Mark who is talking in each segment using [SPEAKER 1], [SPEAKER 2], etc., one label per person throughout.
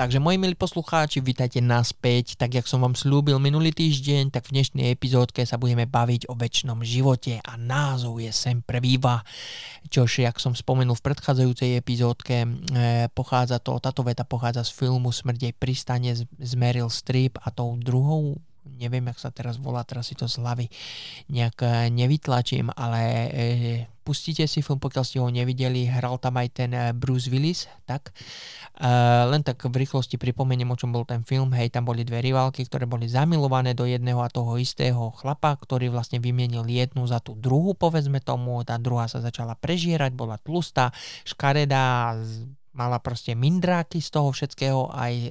[SPEAKER 1] Takže moji milí poslucháči, vítajte naspäť. Tak, jak som vám slúbil minulý týždeň, tak v dnešnej epizódke sa budeme baviť o väčšnom živote a názov je Sem prevíva. Čož, jak som spomenul v predchádzajúcej epizódke, e, pochádza to, táto veta pochádza z filmu Smrdej pristane z, z Meryl Streep a tou druhou neviem, jak sa teraz volá, teraz si to z hlavy nejak e, nevytlačím, ale e, pustíte si film, pokiaľ ste ho nevideli, hral tam aj ten e, Bruce Willis, tak. E, len tak v rýchlosti pripomeniem, o čom bol ten film, hej, tam boli dve rivalky, ktoré boli zamilované do jedného a toho istého chlapa, ktorý vlastne vymienil jednu za tú druhú, povedzme tomu, tá druhá sa začala prežierať, bola tlustá, škaredá, mala proste mindráky z toho všetkého, aj e,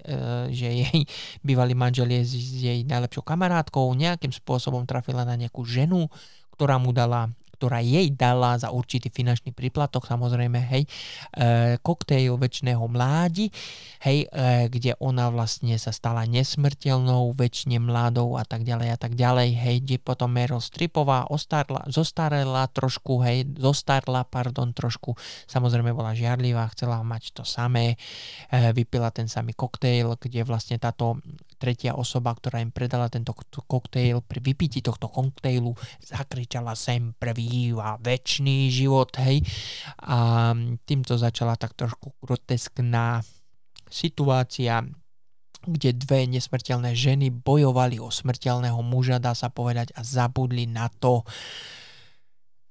[SPEAKER 1] že jej bývalý manžel je s, jej najlepšou kamarátkou, nejakým spôsobom trafila na nejakú ženu, ktorá mu dala ktorá jej dala za určitý finančný príplatok, samozrejme, hej, e, koktejl väčšného mládi, hej, e, kde ona vlastne sa stala nesmrteľnou, väčšine mladou a tak ďalej a tak ďalej, hej, kde potom Meryl Stripová ostarla, zostarela trošku, hej, zostarla, pardon, trošku, samozrejme bola žiarlivá, chcela mať to samé, e, vypila ten samý koktejl, kde vlastne táto tretia osoba, ktorá im predala tento koktejl, pri vypití tohto koktejlu zakričala sem prvýva väčší život, hej. A týmto začala tak trošku groteskná situácia, kde dve nesmrteľné ženy bojovali o smrteľného muža, dá sa povedať, a zabudli na to,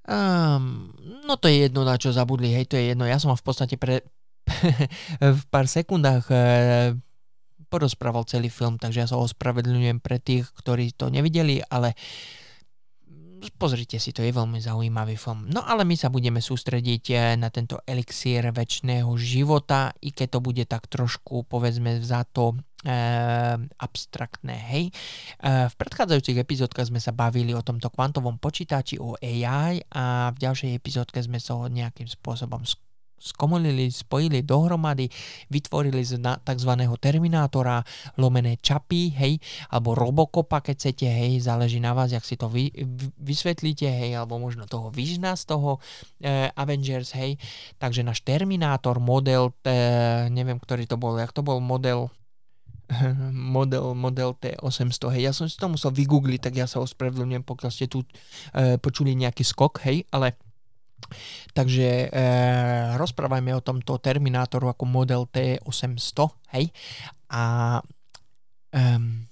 [SPEAKER 1] Um, no to je jedno, na čo zabudli, hej, to je jedno. Ja som v podstate pre, v pár sekundách porozprával celý film, takže ja sa ospravedlňujem pre tých, ktorí to nevideli, ale pozrite si, to je veľmi zaujímavý film. No ale my sa budeme sústrediť eh, na tento elixír väčšného života, i keď to bude tak trošku, povedzme, za to e, abstraktné, hej. E, v predchádzajúcich epizódkach sme sa bavili o tomto kvantovom počítači, o AI a v ďalšej epizódke sme sa ho nejakým spôsobom skomolili, spojili dohromady, vytvorili z tzv. Terminátora lomené čapy, hej, alebo Robocopa, keď chcete, hej, záleží na vás, jak si to vy, vysvetlíte, hej, alebo možno toho Visiona z toho e, Avengers, hej. Takže náš Terminátor, model, e, neviem, ktorý to bol, jak to bol model model, model T800, hej, ja som si to musel vygoogliť, tak ja sa ospravedlňujem, pokiaľ ste tu e, počuli nejaký skok, hej, ale Takže e, rozprávajme o tomto Terminátoru ako model T800, hej, a um,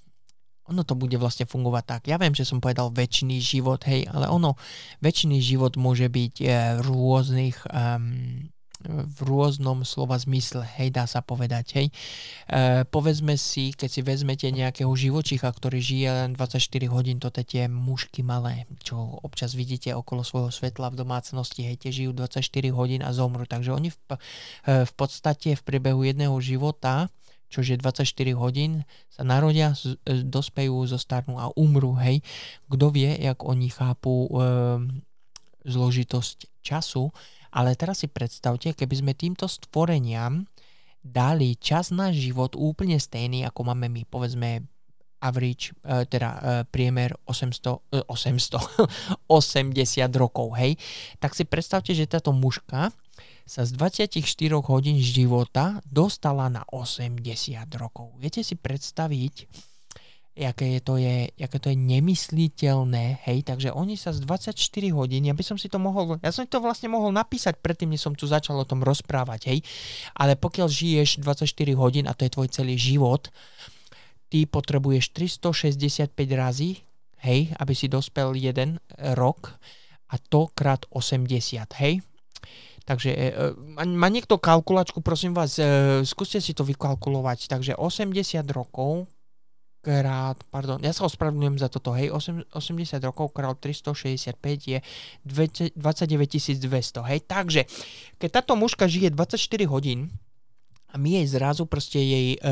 [SPEAKER 1] ono to bude vlastne fungovať tak. Ja viem, že som povedal väčší život, hej, ale ono, väčší život môže byť e, rôznych um, v rôznom slova zmysle, hej, dá sa povedať, hej. E, povedzme si, keď si vezmete nejakého živočicha, ktorý žije len 24 hodín, to tie mušky malé, čo občas vidíte okolo svojho svetla v domácnosti, hej, tie žijú 24 hodín a zomru, takže oni v, e, v podstate v priebehu jedného života čože 24 hodín, sa narodia, e, dospejú, zostarnú a umru, hej. Kto vie, jak oni chápu e, zložitosť času, ale teraz si predstavte, keby sme týmto stvoreniam dali čas na život úplne stejný, ako máme my, povedzme, average, e, teda e, priemer 800, 800 80 rokov, hej, tak si predstavte, že táto mužka sa z 24 hodín života dostala na 80 rokov. Viete si predstaviť, jaké je to je, jaké to je nemysliteľné, hej, takže oni sa z 24 hodín, ja by som si to mohol, ja som to vlastne mohol napísať predtým, než som tu začal o tom rozprávať, hej, ale pokiaľ žiješ 24 hodín a to je tvoj celý život, ty potrebuješ 365 razy, hej, aby si dospel jeden rok a to krát 80, hej, Takže e, e má niekto kalkulačku, prosím vás, e, skúste si to vykalkulovať. Takže 80 rokov krát, pardon, ja sa ospravedlňujem za toto, hej, 8, 80 rokov krát 365 je 29 200, hej, takže keď táto mužka žije 24 hodín a my jej zrazu proste jej e,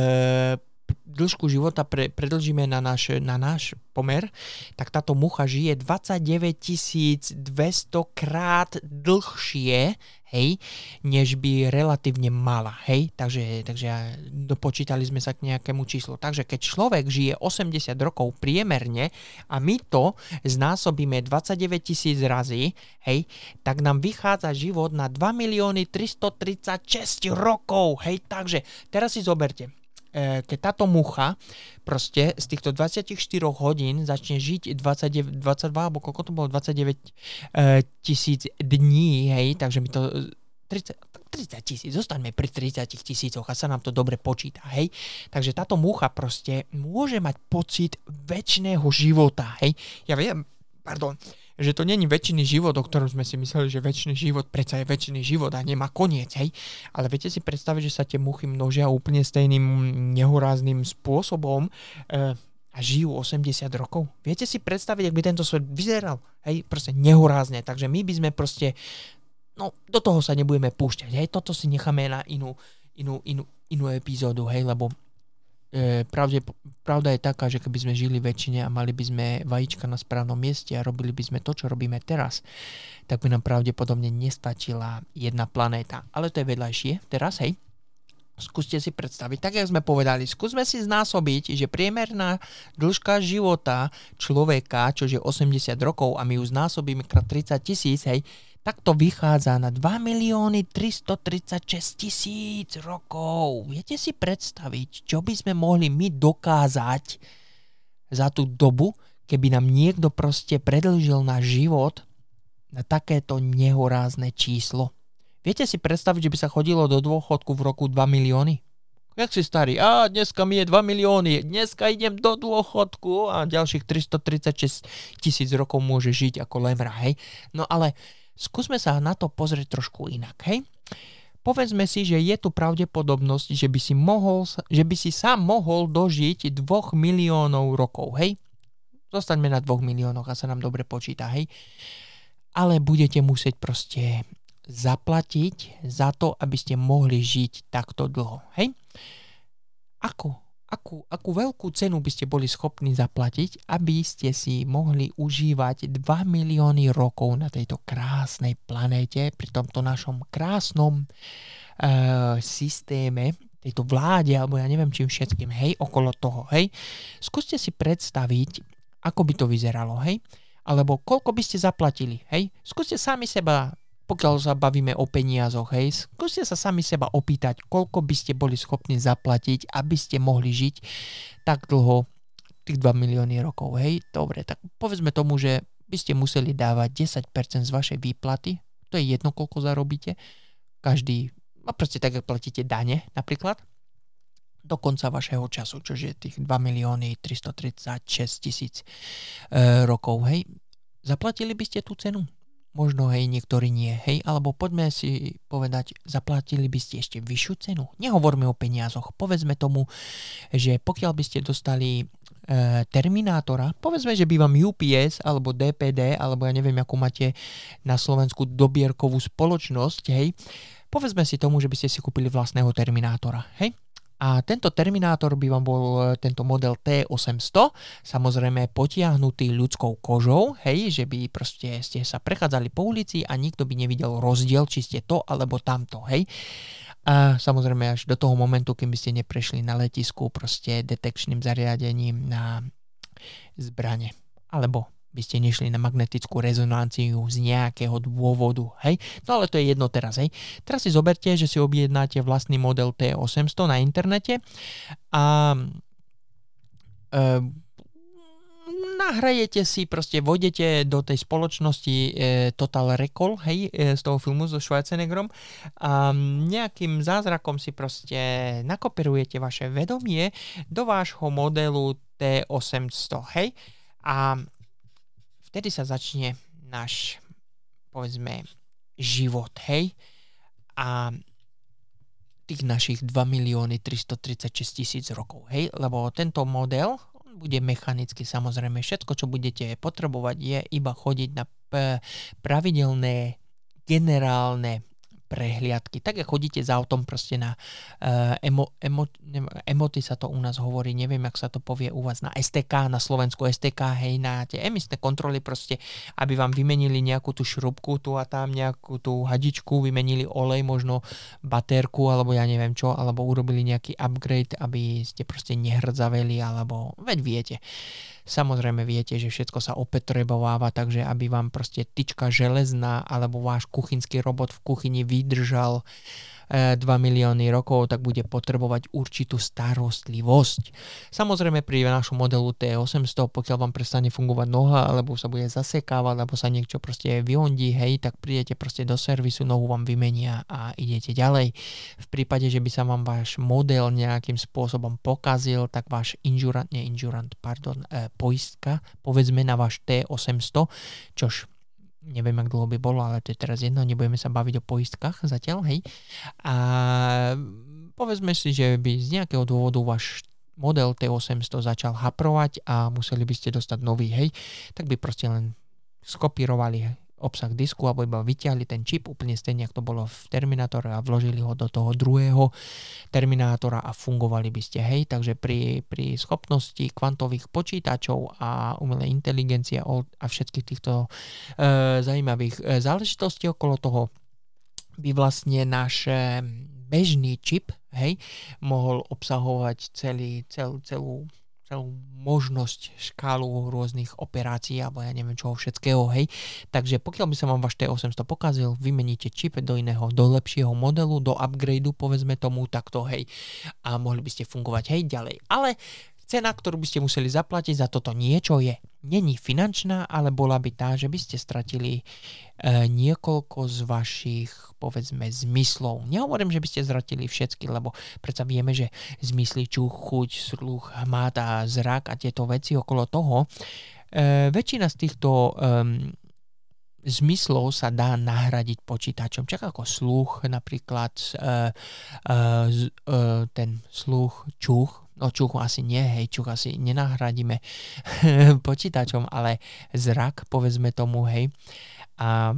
[SPEAKER 1] dĺžku života pre, predlžíme na náš, na náš pomer, tak táto mucha žije 29 200 krát dlhšie, hej, než by relatívne mala, hej, takže, takže dopočítali sme sa k nejakému číslu. Takže keď človek žije 80 rokov priemerne a my to znásobíme 29 tisíc razy, hej, tak nám vychádza život na 2 milióny 336 rokov, hej, takže teraz si zoberte, keď táto mucha proste z týchto 24 hodín začne žiť 29, 22, alebo koľko to bolo, 29 e, tisíc dní, hej, takže mi to 30, 30 tisíc, zostaňme pri 30 tisícoch a sa nám to dobre počíta, hej. Takže táto mucha proste môže mať pocit väčšného života, hej. Ja viem, pardon, že to není väčšiny život, o ktorom sme si mysleli, že väčší život predsa je väčší život a nemá koniec, hej. Ale viete si predstaviť, že sa tie muchy množia úplne stejným nehorázným spôsobom e, a žijú 80 rokov. Viete si predstaviť, ak by tento svet vyzeral, hej, proste nehorázne. Takže my by sme proste, no do toho sa nebudeme púšťať, hej, toto si necháme na inú, inú, inú, inú epizódu, hej, lebo pravde, pravda je taká, že keby sme žili väčšine a mali by sme vajíčka na správnom mieste a robili by sme to, čo robíme teraz, tak by nám pravdepodobne nestačila jedna planéta. Ale to je vedľajšie. Teraz, hej, skúste si predstaviť, tak jak sme povedali, skúsme si znásobiť, že priemerná dĺžka života človeka, čo je 80 rokov a my ju znásobíme krát 30 tisíc, hej, tak to vychádza na 2 milióny 336 tisíc rokov. Viete si predstaviť, čo by sme mohli my dokázať za tú dobu, keby nám niekto proste predlžil náš život na takéto nehorázne číslo. Viete si predstaviť, že by sa chodilo do dôchodku v roku 2 milióny? Jak si starý? A dneska mi je 2 milióny, dneska idem do dôchodku a ďalších 336 tisíc rokov môže žiť ako lemra, hej? No ale Skúsme sa na to pozrieť trošku inak, hej? Povedzme si, že je tu pravdepodobnosť, že by si, mohol, že by si sa mohol dožiť 2 miliónov rokov, hej? Zostaňme na 2 miliónoch a sa nám dobre počíta, hej? Ale budete musieť proste zaplatiť za to, aby ste mohli žiť takto dlho, hej? Ako akú, akú veľkú cenu by ste boli schopní zaplatiť, aby ste si mohli užívať 2 milióny rokov na tejto krásnej planéte, pri tomto našom krásnom uh, systéme, tejto vláde, alebo ja neviem čím všetkým, hej, okolo toho, hej. Skúste si predstaviť, ako by to vyzeralo, hej, alebo koľko by ste zaplatili, hej. Skúste sami seba pokiaľ sa bavíme o peniazoch, hej, skúste sa sami seba opýtať, koľko by ste boli schopní zaplatiť, aby ste mohli žiť tak dlho, tých 2 milióny rokov, hej, dobre, tak povedzme tomu, že by ste museli dávať 10% z vašej výplaty, to je jedno, koľko zarobíte, každý, no proste tak, ak platíte dane napríklad, do konca vašeho času, čo je tých 2 milióny 336 tisíc e, rokov, hej, zaplatili by ste tú cenu? Možno hej, niektorí nie, hej, alebo poďme si povedať, zaplatili by ste ešte vyššiu cenu. Nehovorme o peniazoch, povedzme tomu, že pokiaľ by ste dostali e, Terminátora, povedzme, že by vám UPS alebo DPD, alebo ja neviem, ako máte na Slovensku dobierkovú spoločnosť, hej, povedzme si tomu, že by ste si kúpili vlastného Terminátora, hej, a tento Terminátor by vám bol e, tento model T800, samozrejme potiahnutý ľudskou kožou, hej, že by proste ste sa prechádzali po ulici a nikto by nevidel rozdiel, či ste to alebo tamto, hej. A samozrejme až do toho momentu, kým by ste neprešli na letisku proste detekčným zariadením na zbrane alebo by ste nešli na magnetickú rezonanciu z nejakého dôvodu, hej? No ale to je jedno teraz, hej? Teraz si zoberte, že si objednáte vlastný model T800 na internete a e, nahrajete si, proste vodete do tej spoločnosti e, Total Recall, hej, e, z toho filmu so Schwarzeneggerom a nejakým zázrakom si proste nakopirujete vaše vedomie do vášho modelu T800, hej? A vtedy sa začne náš, povedzme, život, hej? A tých našich 2 milióny 336 tisíc rokov, hej? Lebo tento model bude mechanicky samozrejme. Všetko, čo budete potrebovať, je iba chodiť na pravidelné generálne prehliadky. Tak ako chodíte za autom proste na uh, emo, emo, emoty sa to u nás hovorí, neviem, jak sa to povie u vás na STK, na Slovensku STK, hej, na tie emisné kontroly proste, aby vám vymenili nejakú tú šrubku tu a tam, nejakú tú hadičku, vymenili olej, možno baterku, alebo ja neviem čo, alebo urobili nejaký upgrade, aby ste proste nehrdzaveli, alebo veď viete. Samozrejme viete, že všetko sa opetrebováva, takže aby vám proste tyčka železná alebo váš kuchynský robot v kuchyni vydržal 2 milióny rokov, tak bude potrebovať určitú starostlivosť. Samozrejme pri našom modelu T800, pokiaľ vám prestane fungovať noha, alebo sa bude zasekávať, alebo sa niečo proste vyhondí, hej, tak prídete proste do servisu, nohu vám vymenia a idete ďalej. V prípade, že by sa vám váš model nejakým spôsobom pokazil, tak váš injurant, nie injurant, pardon, e, poistka, povedzme na váš T800, čož neviem, ak dlho by bolo, ale to je teraz jedno, nebudeme sa baviť o poistkách zatiaľ, hej. A povedzme si, že by z nejakého dôvodu váš model T800 začal haprovať a museli by ste dostať nový, hej, tak by proste len skopírovali obsah disku alebo iba vyťahli ten čip úplne stejne, ako to bolo v Terminátore a vložili ho do toho druhého Terminátora a fungovali by ste. Hej, takže pri, pri schopnosti kvantových počítačov a umelej inteligencie a všetkých týchto e, zaujímavých e, záležitostí okolo toho by vlastne náš bežný čip hej, mohol obsahovať celý, cel, celú celú možnosť, škálu rôznych operácií alebo ja neviem čoho všetkého, hej. Takže pokiaľ by sa vám váš T800 pokazil, vymeníte čip do iného, do lepšieho modelu, do upgradeu, povedzme tomu takto, hej. A mohli by ste fungovať, hej, ďalej. Ale Cena, ktorú by ste museli zaplatiť za toto niečo je není finančná, ale bola by tá, že by ste stratili e, niekoľko z vašich, povedzme, zmyslov. Nehovorím, že by ste zratili všetky, lebo predsa vieme, že zmysly čuch, chuť, sluch, hmat a zrak a tieto veci okolo toho. E, väčšina z týchto e, zmyslov sa dá nahradiť počítačom. Čak ako sluch, napríklad e, e, e, ten sluch, čuch, no asi nie, hej, čuch asi nenahradíme počítačom, ale zrak, povedzme tomu, hej. A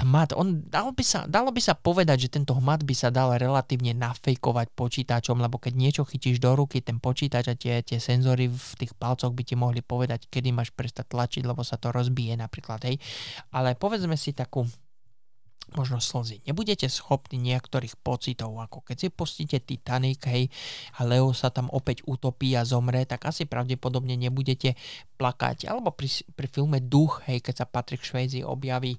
[SPEAKER 1] hmat, on, dalo, by sa, dalo by sa povedať, že tento hmat by sa dal relatívne nafejkovať počítačom, lebo keď niečo chytíš do ruky, ten počítač a tie, tie senzory v tých palcoch by ti mohli povedať, kedy máš prestať tlačiť, lebo sa to rozbije napríklad, hej. Ale povedzme si takú možno slzy. Nebudete schopní niektorých pocitov, ako keď si pustíte Titanic, hej, a Leo sa tam opäť utopí a zomre, tak asi pravdepodobne nebudete plakať. Alebo pri, pri filme Duch, hej, keď sa Patrick Swayze objaví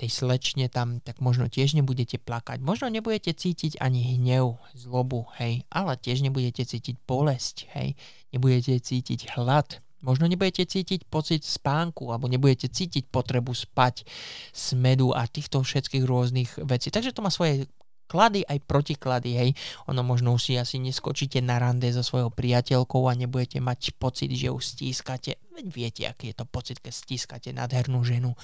[SPEAKER 1] tej slečne tam, tak možno tiež nebudete plakať. Možno nebudete cítiť ani hnev, zlobu, hej, ale tiež nebudete cítiť bolesť, hej, nebudete cítiť hlad, Možno nebudete cítiť pocit spánku alebo nebudete cítiť potrebu spať, smedu a týchto všetkých rôznych vecí. Takže to má svoje klady aj protiklady, hej. Ono možno si asi neskočíte na rande so svojou priateľkou a nebudete mať pocit, že ju stískate. Veď viete, aký je to pocit, keď stískate nádhernú ženu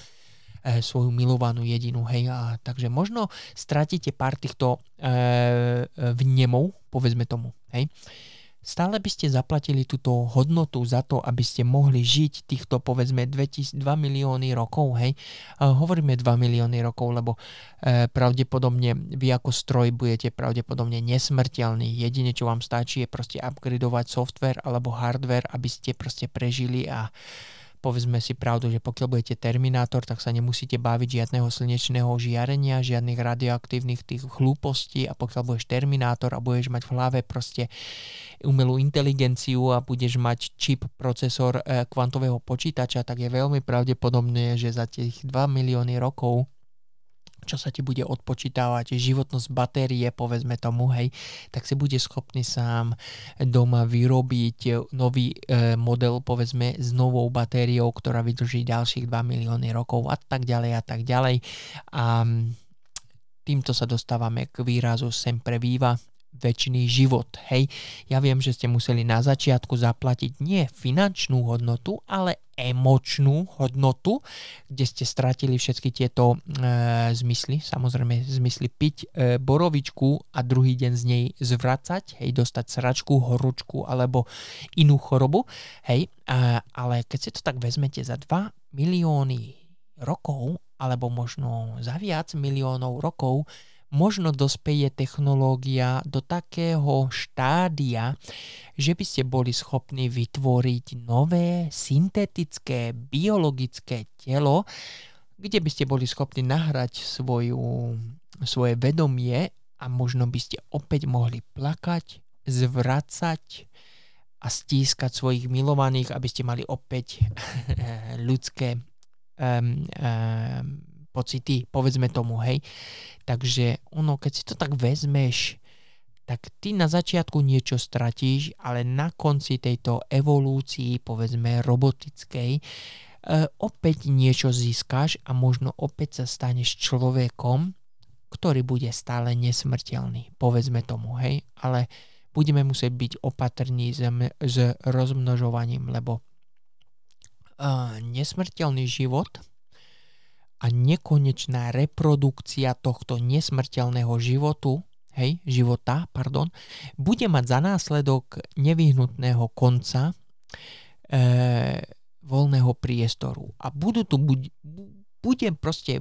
[SPEAKER 1] e, svoju milovanú jedinu, hej. A, takže možno stratíte pár týchto e, vnemov, povedzme tomu, hej. E, stále by ste zaplatili túto hodnotu za to, aby ste mohli žiť týchto povedzme 2 milióny rokov, hej. Hovoríme 2 milióny rokov, lebo e, pravdepodobne vy ako stroj budete pravdepodobne nesmrteľný. Jedine, čo vám stačí je proste upgradovať software alebo hardware, aby ste proste prežili a povedzme si pravdu, že pokiaľ budete Terminátor, tak sa nemusíte baviť žiadneho slnečného žiarenia, žiadnych radioaktívnych tých hlúpostí. A pokiaľ budeš Terminátor a budeš mať v hlave proste umelú inteligenciu a budeš mať čip, procesor e, kvantového počítača, tak je veľmi pravdepodobné, že za tých 2 milióny rokov čo sa ti bude odpočítavať, životnosť batérie, povedzme tomu, hej, tak si bude schopný sám doma vyrobiť nový e, model, povedzme, s novou batériou, ktorá vydrží ďalších 2 milióny rokov a tak ďalej a tak ďalej. A týmto sa dostávame k výrazu sempre viva, väčší život. Hej, ja viem, že ste museli na začiatku zaplatiť nie finančnú hodnotu, ale emočnú hodnotu, kde ste stratili všetky tieto e, zmysly, samozrejme zmysly piť e, borovičku a druhý deň z nej zvracať, hej, dostať sračku, horúčku alebo inú chorobu, hej, e, ale keď si to tak vezmete za 2 milióny rokov, alebo možno za viac miliónov rokov, možno dospeje technológia do takého štádia, že by ste boli schopní vytvoriť nové syntetické biologické telo, kde by ste boli schopní nahrať svoju, svoje vedomie a možno by ste opäť mohli plakať, zvracať a stískať svojich milovaných, aby ste mali opäť ľudské um, um, pocity, povedzme tomu, hej. Takže ono, keď si to tak vezmeš, tak ty na začiatku niečo stratíš, ale na konci tejto evolúcii, povedzme robotickej, e, opäť niečo získaš a možno opäť sa staneš človekom, ktorý bude stále nesmrteľný, povedzme tomu, hej, ale budeme musieť byť opatrní s, s rozmnožovaním, lebo uh, nesmrteľný život a nekonečná reprodukcia tohto nesmrteľného životu, hej, života, pardon, bude mať za následok nevyhnutného konca e, voľného priestoru. A budú tu, bude, bude proste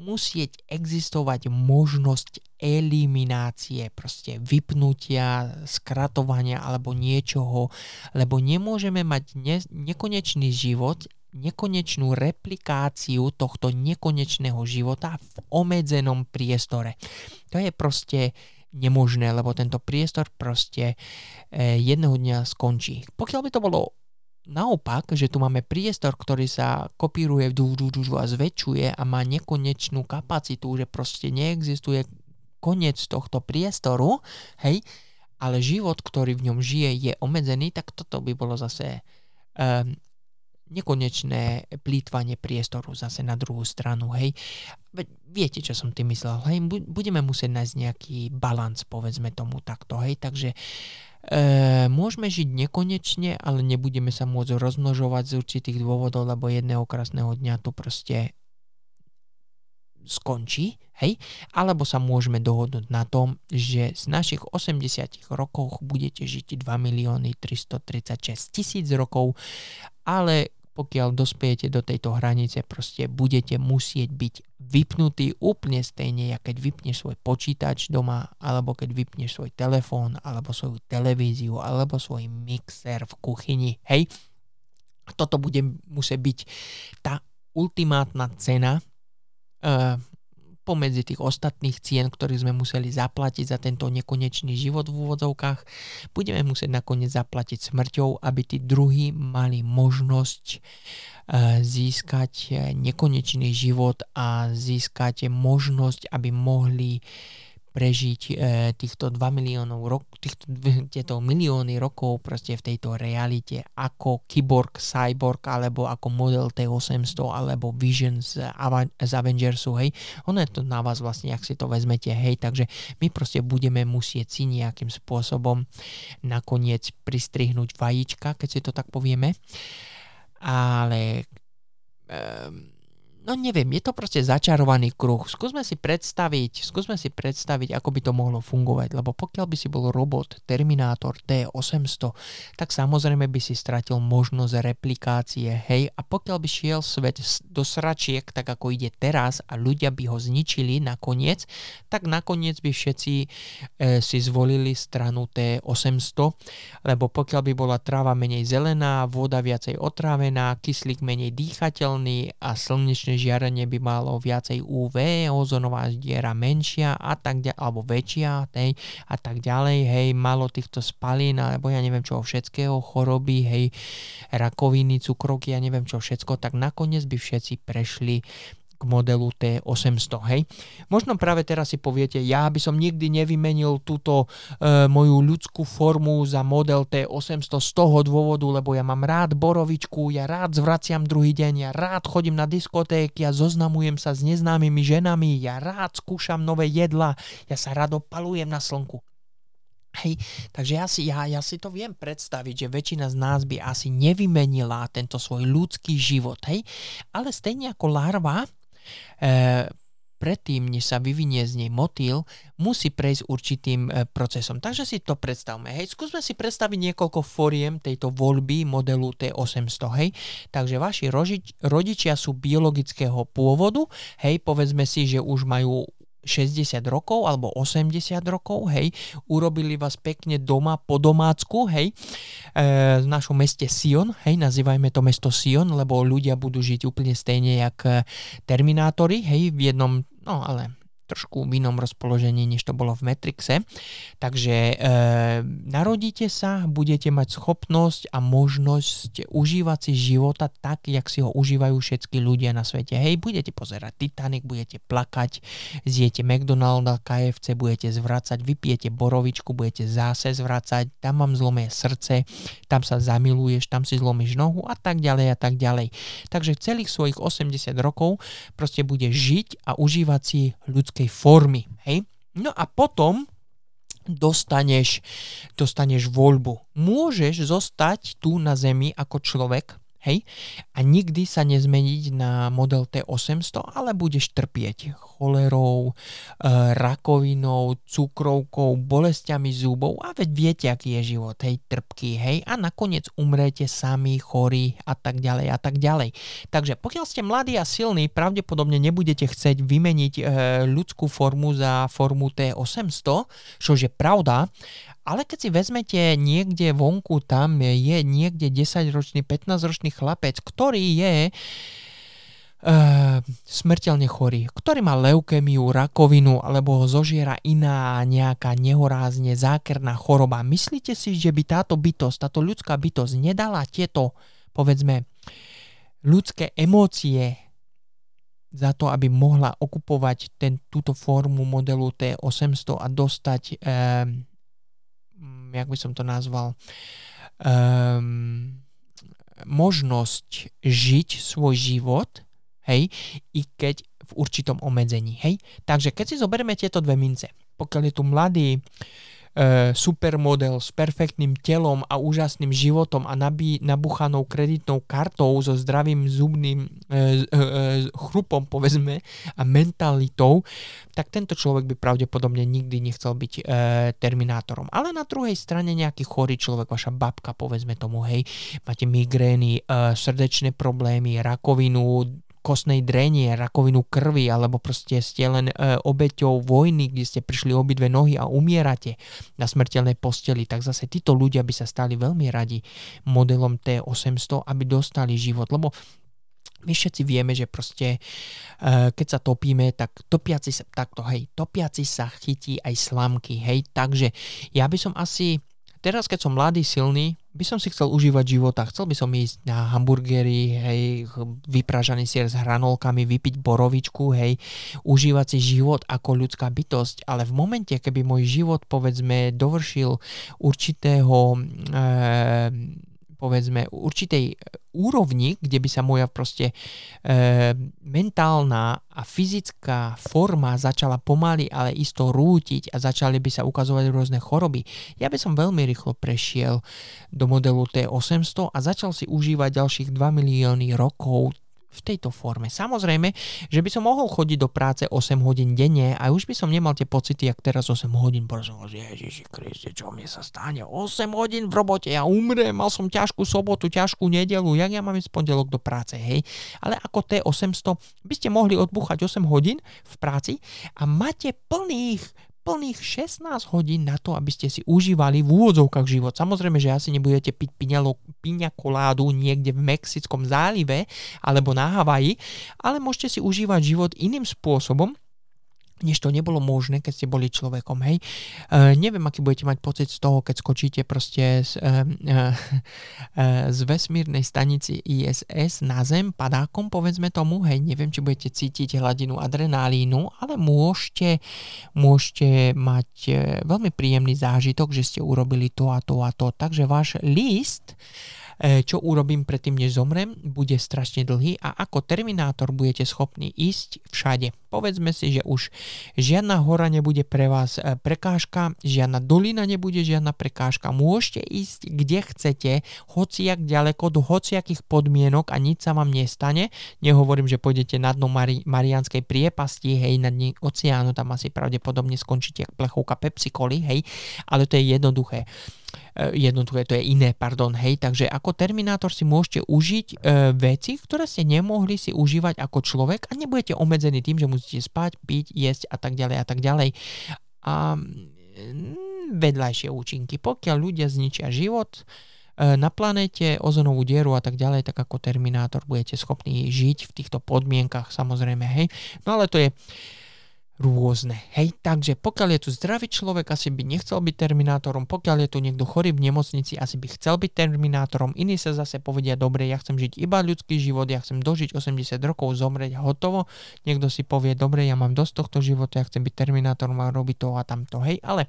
[SPEAKER 1] musieť existovať možnosť eliminácie, proste vypnutia, skratovania alebo niečoho, lebo nemôžeme mať ne- nekonečný život, nekonečnú replikáciu tohto nekonečného života v obmedzenom priestore. To je proste nemožné, lebo tento priestor proste e, jedného dňa skončí. Pokiaľ by to bolo naopak, že tu máme priestor, ktorý sa kopíruje a zväčšuje a má nekonečnú kapacitu, že proste neexistuje koniec tohto priestoru, hej, ale život, ktorý v ňom žije, je obmedzený, tak toto by bolo zase um, nekonečné plýtvanie priestoru zase na druhú stranu, hej. Viete, čo som tým myslel, hej, budeme musieť nájsť nejaký balans, povedzme tomu takto, hej, takže E, môžeme žiť nekonečne, ale nebudeme sa môcť rozmnožovať z určitých dôvodov, lebo jedného krásneho dňa to proste skončí, hej? Alebo sa môžeme dohodnúť na tom, že z našich 80 rokov budete žiť 2 milióny 336 tisíc rokov, ale pokiaľ dospejete do tejto hranice, proste budete musieť byť vypnutý úplne stejne, ako keď vypneš svoj počítač doma, alebo keď vypneš svoj telefón, alebo svoju televíziu, alebo svoj mixer v kuchyni, hej? Toto bude musieť byť tá ultimátna cena, uh, pomedzi tých ostatných cien, ktorých sme museli zaplatiť za tento nekonečný život v úvodzovkách, budeme musieť nakoniec zaplatiť smrťou, aby tí druhí mali možnosť eh, získať nekonečný život a získať možnosť, aby mohli prežiť e, týchto 2 miliónov rok, týchto, tieto milióny rokov proste v tejto realite ako Kyborg, Cyborg alebo ako model T800 alebo Vision z, z Avengersu, hej. Ono je to na vás vlastne, ak si to vezmete, hej, takže my proste budeme musieť si nejakým spôsobom nakoniec pristrihnúť vajíčka, keď si to tak povieme. Ale um, no neviem, je to proste začarovaný kruh. Skúsme si predstaviť, skúsme si predstaviť, ako by to mohlo fungovať, lebo pokiaľ by si bol robot Terminátor T800, tak samozrejme by si stratil možnosť replikácie, hej, a pokiaľ by šiel svet do sračiek, tak ako ide teraz a ľudia by ho zničili nakoniec, tak nakoniec by všetci e, si zvolili stranu T800, lebo pokiaľ by bola tráva menej zelená, voda viacej otrávená, kyslík menej dýchateľný a slnečný slnečné žiarenie by malo viacej UV, ozonová diera menšia a tak ďalej, alebo väčšia, hej, a tak ďalej, hej, malo týchto spalín, alebo ja neviem čo všetkého, choroby, hej, rakoviny, cukrovky, ja neviem čo všetko, tak nakoniec by všetci prešli k modelu T800, hej. Možno práve teraz si poviete, ja by som nikdy nevymenil túto e, moju ľudskú formu za model T800 z toho dôvodu, lebo ja mám rád borovičku, ja rád zvraciam druhý deň, ja rád chodím na diskotéky, ja zoznamujem sa s neznámymi ženami, ja rád skúšam nové jedla, ja sa rád opalujem na slnku. Hej, takže ja si, ja, ja si to viem predstaviť, že väčšina z nás by asi nevymenila tento svoj ľudský život, hej, ale stejne ako larva, predtým, než sa vyvinie z nej motýl, musí prejsť určitým e, procesom. Takže si to predstavme. Hej, skúsme si predstaviť niekoľko foriem tejto voľby modelu T800. Hej, takže vaši rožič, rodičia sú biologického pôvodu. Hej, povedzme si, že už majú 60 rokov alebo 80 rokov, hej, urobili vás pekne doma po domácku, hej, e, v našom meste Sion, hej, nazývajme to mesto Sion, lebo ľudia budú žiť úplne stejne jak e, Terminátori, hej, v jednom, no ale trošku v inom rozpoložení, než to bolo v Matrixe. Takže e, narodíte sa, budete mať schopnosť a možnosť užívať si života tak, jak si ho užívajú všetky ľudia na svete. Hej, budete pozerať Titanic, budete plakať, zjete McDonalda, KFC, budete zvracať, vypijete borovičku, budete zase zvracať, tam vám zlomie srdce, tam sa zamiluješ, tam si zlomíš nohu a tak ďalej a tak ďalej. Takže celých svojich 80 rokov proste bude žiť a užívať si ľudskej formy. Hej? No a potom dostaneš, dostaneš voľbu. Môžeš zostať tu na Zemi ako človek, Hej? A nikdy sa nezmeniť na model T800, ale budeš trpieť cholerou, e, rakovinou, cukrovkou, bolestiami zubov a veď viete, aký je život, hej, trpký, hej, a nakoniec umrete sami, chorí a tak ďalej a tak ďalej. Takže pokiaľ ste mladí a silní, pravdepodobne nebudete chcieť vymeniť e, ľudskú formu za formu T800, čo je pravda, ale keď si vezmete niekde vonku, tam je niekde 10-ročný, 15-ročný chlapec, ktorý je Uh, smrteľne chorý, ktorý má leukemiu, rakovinu alebo ho zožiera iná nejaká nehorázne zákerná choroba. Myslíte si, že by táto bytosť, táto ľudská bytosť nedala tieto, povedzme, ľudské emócie za to, aby mohla okupovať ten, túto formu modelu T800 a dostať uh, jak by som to nazval, um, možnosť žiť svoj život, hej, i keď v určitom obmedzení, hej. Takže keď si zoberieme tieto dve mince, pokiaľ je tu mladý supermodel s perfektným telom a úžasným životom a nabí, nabuchanou kreditnou kartou so zdravým zubným e, e, e, chrupom, povedzme, a mentalitou, tak tento človek by pravdepodobne nikdy nechcel byť e, terminátorom. Ale na druhej strane nejaký chorý človek, vaša babka, povedzme tomu, hej, máte migrény, e, srdečné problémy, rakovinu, kostnej drenie, rakovinu krvi, alebo proste ste len e, obeťou vojny, kde ste prišli obidve nohy a umierate na smrteľnej posteli, tak zase títo ľudia by sa stali veľmi radi modelom T800, aby dostali život, lebo my všetci vieme, že proste uh, keď sa topíme, tak topiaci sa, takto, hej, topiaci sa chytí aj slamky, hej, takže ja by som asi Teraz, keď som mladý, silný, by som si chcel užívať života. Chcel by som ísť na hamburgery, hej, vypražaný sier s hranolkami, vypiť borovičku, hej, užívať si život ako ľudská bytosť. Ale v momente, keby môj život, povedzme, dovršil určitého e, povedzme určitej e, úrovni, kde by sa moja proste e, mentálna a fyzická forma začala pomaly, ale isto rútiť a začali by sa ukazovať rôzne choroby. Ja by som veľmi rýchlo prešiel do modelu T800 a začal si užívať ďalších 2 milióny rokov v tejto forme. Samozrejme, že by som mohol chodiť do práce 8 hodín denne a už by som nemal tie pocity, jak teraz 8 hodín, prosím vás, Ježiši Kriste, čo mi sa stane? 8 hodín v robote, ja umrem, mal som ťažkú sobotu, ťažkú nedelu, jak ja mám ísť pondelok do práce, hej? Ale ako T800 by ste mohli odbúchať 8 hodín v práci a máte plných plných 16 hodín na to, aby ste si užívali v úvodzovkách život. Samozrejme, že asi nebudete piť piňa koládu niekde v Mexickom zálive alebo na Havaji, ale môžete si užívať život iným spôsobom, než to nebolo možné, keď ste boli človekom, hej. E, neviem, aký budete mať pocit z toho, keď skočíte proste z, e, e, z vesmírnej stanici ISS na Zem padákom, povedzme tomu, hej, neviem, či budete cítiť hladinu adrenalínu, ale môžete, môžete mať e, veľmi príjemný zážitok, že ste urobili to a to a to. Takže váš list E, čo urobím predtým, než zomrem, bude strašne dlhý a ako Terminátor budete schopní ísť všade. Povedzme si, že už žiadna hora nebude pre vás e, prekážka, žiadna dolina nebude žiadna prekážka. Môžete ísť kde chcete, hociak ďaleko, do hociakých podmienok a nič sa vám nestane. Nehovorím, že pôjdete na dno Mari- Marianskej priepasti, hej, na dne oceánu, tam asi pravdepodobne skončíte ako plechovka Pepsi Coli, hej, ale to je jednoduché. E, jednoduché, to je iné, pardon, hej, takže ako Terminátor si môžete užiť e, veci, ktoré ste nemohli si užívať ako človek a nebudete obmedzení tým, že musíte spať, piť, jesť a tak ďalej a tak ďalej. A mm, vedľajšie účinky, pokiaľ ľudia zničia život, e, na planéte, ozonovú dieru a tak ďalej, tak ako Terminátor budete schopní žiť v týchto podmienkach, samozrejme, hej. No ale to je rôzne. Hej, takže pokiaľ je tu zdravý človek, asi by nechcel byť terminátorom, pokiaľ je tu niekto chorý v nemocnici, asi by chcel byť terminátorom, iní sa zase povedia, dobre, ja chcem žiť iba ľudský život, ja chcem dožiť 80 rokov, zomrieť hotovo, niekto si povie, dobre, ja mám dosť tohto života, ja chcem byť terminátorom a robiť to a tamto, hej, ale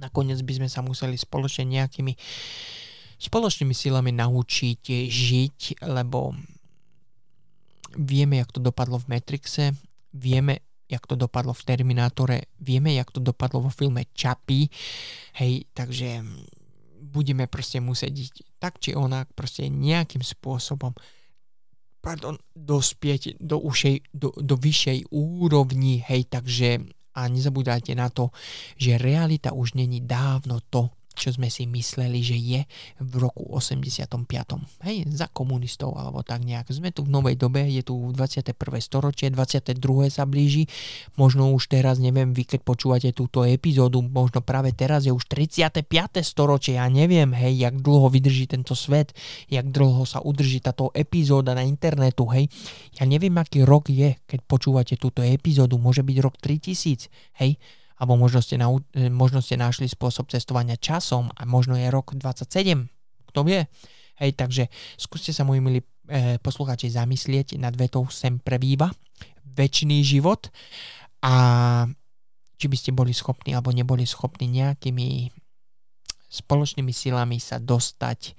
[SPEAKER 1] nakoniec by sme sa museli spoločne nejakými spoločnými silami naučiť žiť, lebo vieme, jak to dopadlo v Matrixe, vieme, jak to dopadlo v Terminátore, vieme, jak to dopadlo vo filme Chappie, hej, takže budeme proste musieť ísť tak či onak, proste nejakým spôsobom pardon, dospieť do, ušej, do, do vyššej úrovni, hej, takže a nezabúdajte na to, že realita už není dávno to, čo sme si mysleli, že je v roku 85. Hej, za komunistov alebo tak nejak. Sme tu v novej dobe, je tu 21. storočie, 22. sa blíži, možno už teraz, neviem, vy keď počúvate túto epizódu, možno práve teraz je už 35. storočie, ja neviem, hej, jak dlho vydrží tento svet, jak dlho sa udrží táto epizóda na internetu, hej. Ja neviem, aký rok je, keď počúvate túto epizódu, môže byť rok 3000, hej alebo možno ste, na, e, možno ste našli spôsob cestovania časom a možno je rok 27, kto vie. Hej, takže skúste sa, moji milí e, poslucháči, zamyslieť nad vetou sem prebýva. Väčší život. A či by ste boli schopní alebo neboli schopní nejakými spoločnými silami sa dostať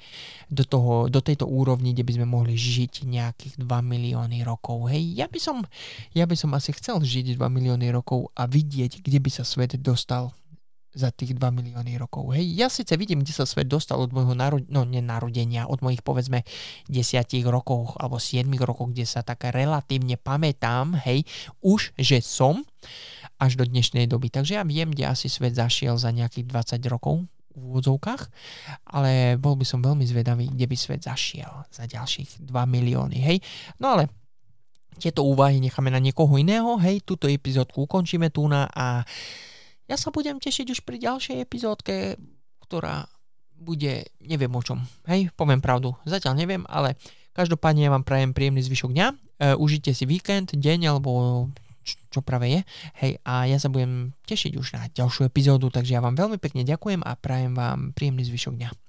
[SPEAKER 1] do, toho, do tejto úrovni, kde by sme mohli žiť nejakých 2 milióny rokov. Hej, ja by som, ja by som asi chcel žiť 2 milióny rokov a vidieť, kde by sa svet dostal za tých 2 milióny rokov. Hej, ja síce vidím, kde sa svet dostal od môjho narod- no, nenarodenia, od mojich povedzme 10 rokov alebo 7 rokov, kde sa tak relatívne pamätám, hej, už, že som až do dnešnej doby. Takže ja viem, kde asi svet zašiel za nejakých 20 rokov, úvodzovkách, ale bol by som veľmi zvedavý, kde by svet zašiel za ďalších 2 milióny, hej. No ale tieto úvahy necháme na niekoho iného, hej, túto epizódku ukončíme tu na a ja sa budem tešiť už pri ďalšej epizódke, ktorá bude, neviem o čom, hej, poviem pravdu, zatiaľ neviem, ale každopádne ja vám prajem príjemný zvyšok dňa, e, užite si víkend, deň alebo čo práve je. Hej, a ja sa budem tešiť už na ďalšiu epizódu, takže ja vám veľmi pekne ďakujem a prajem vám príjemný zvyšok dňa.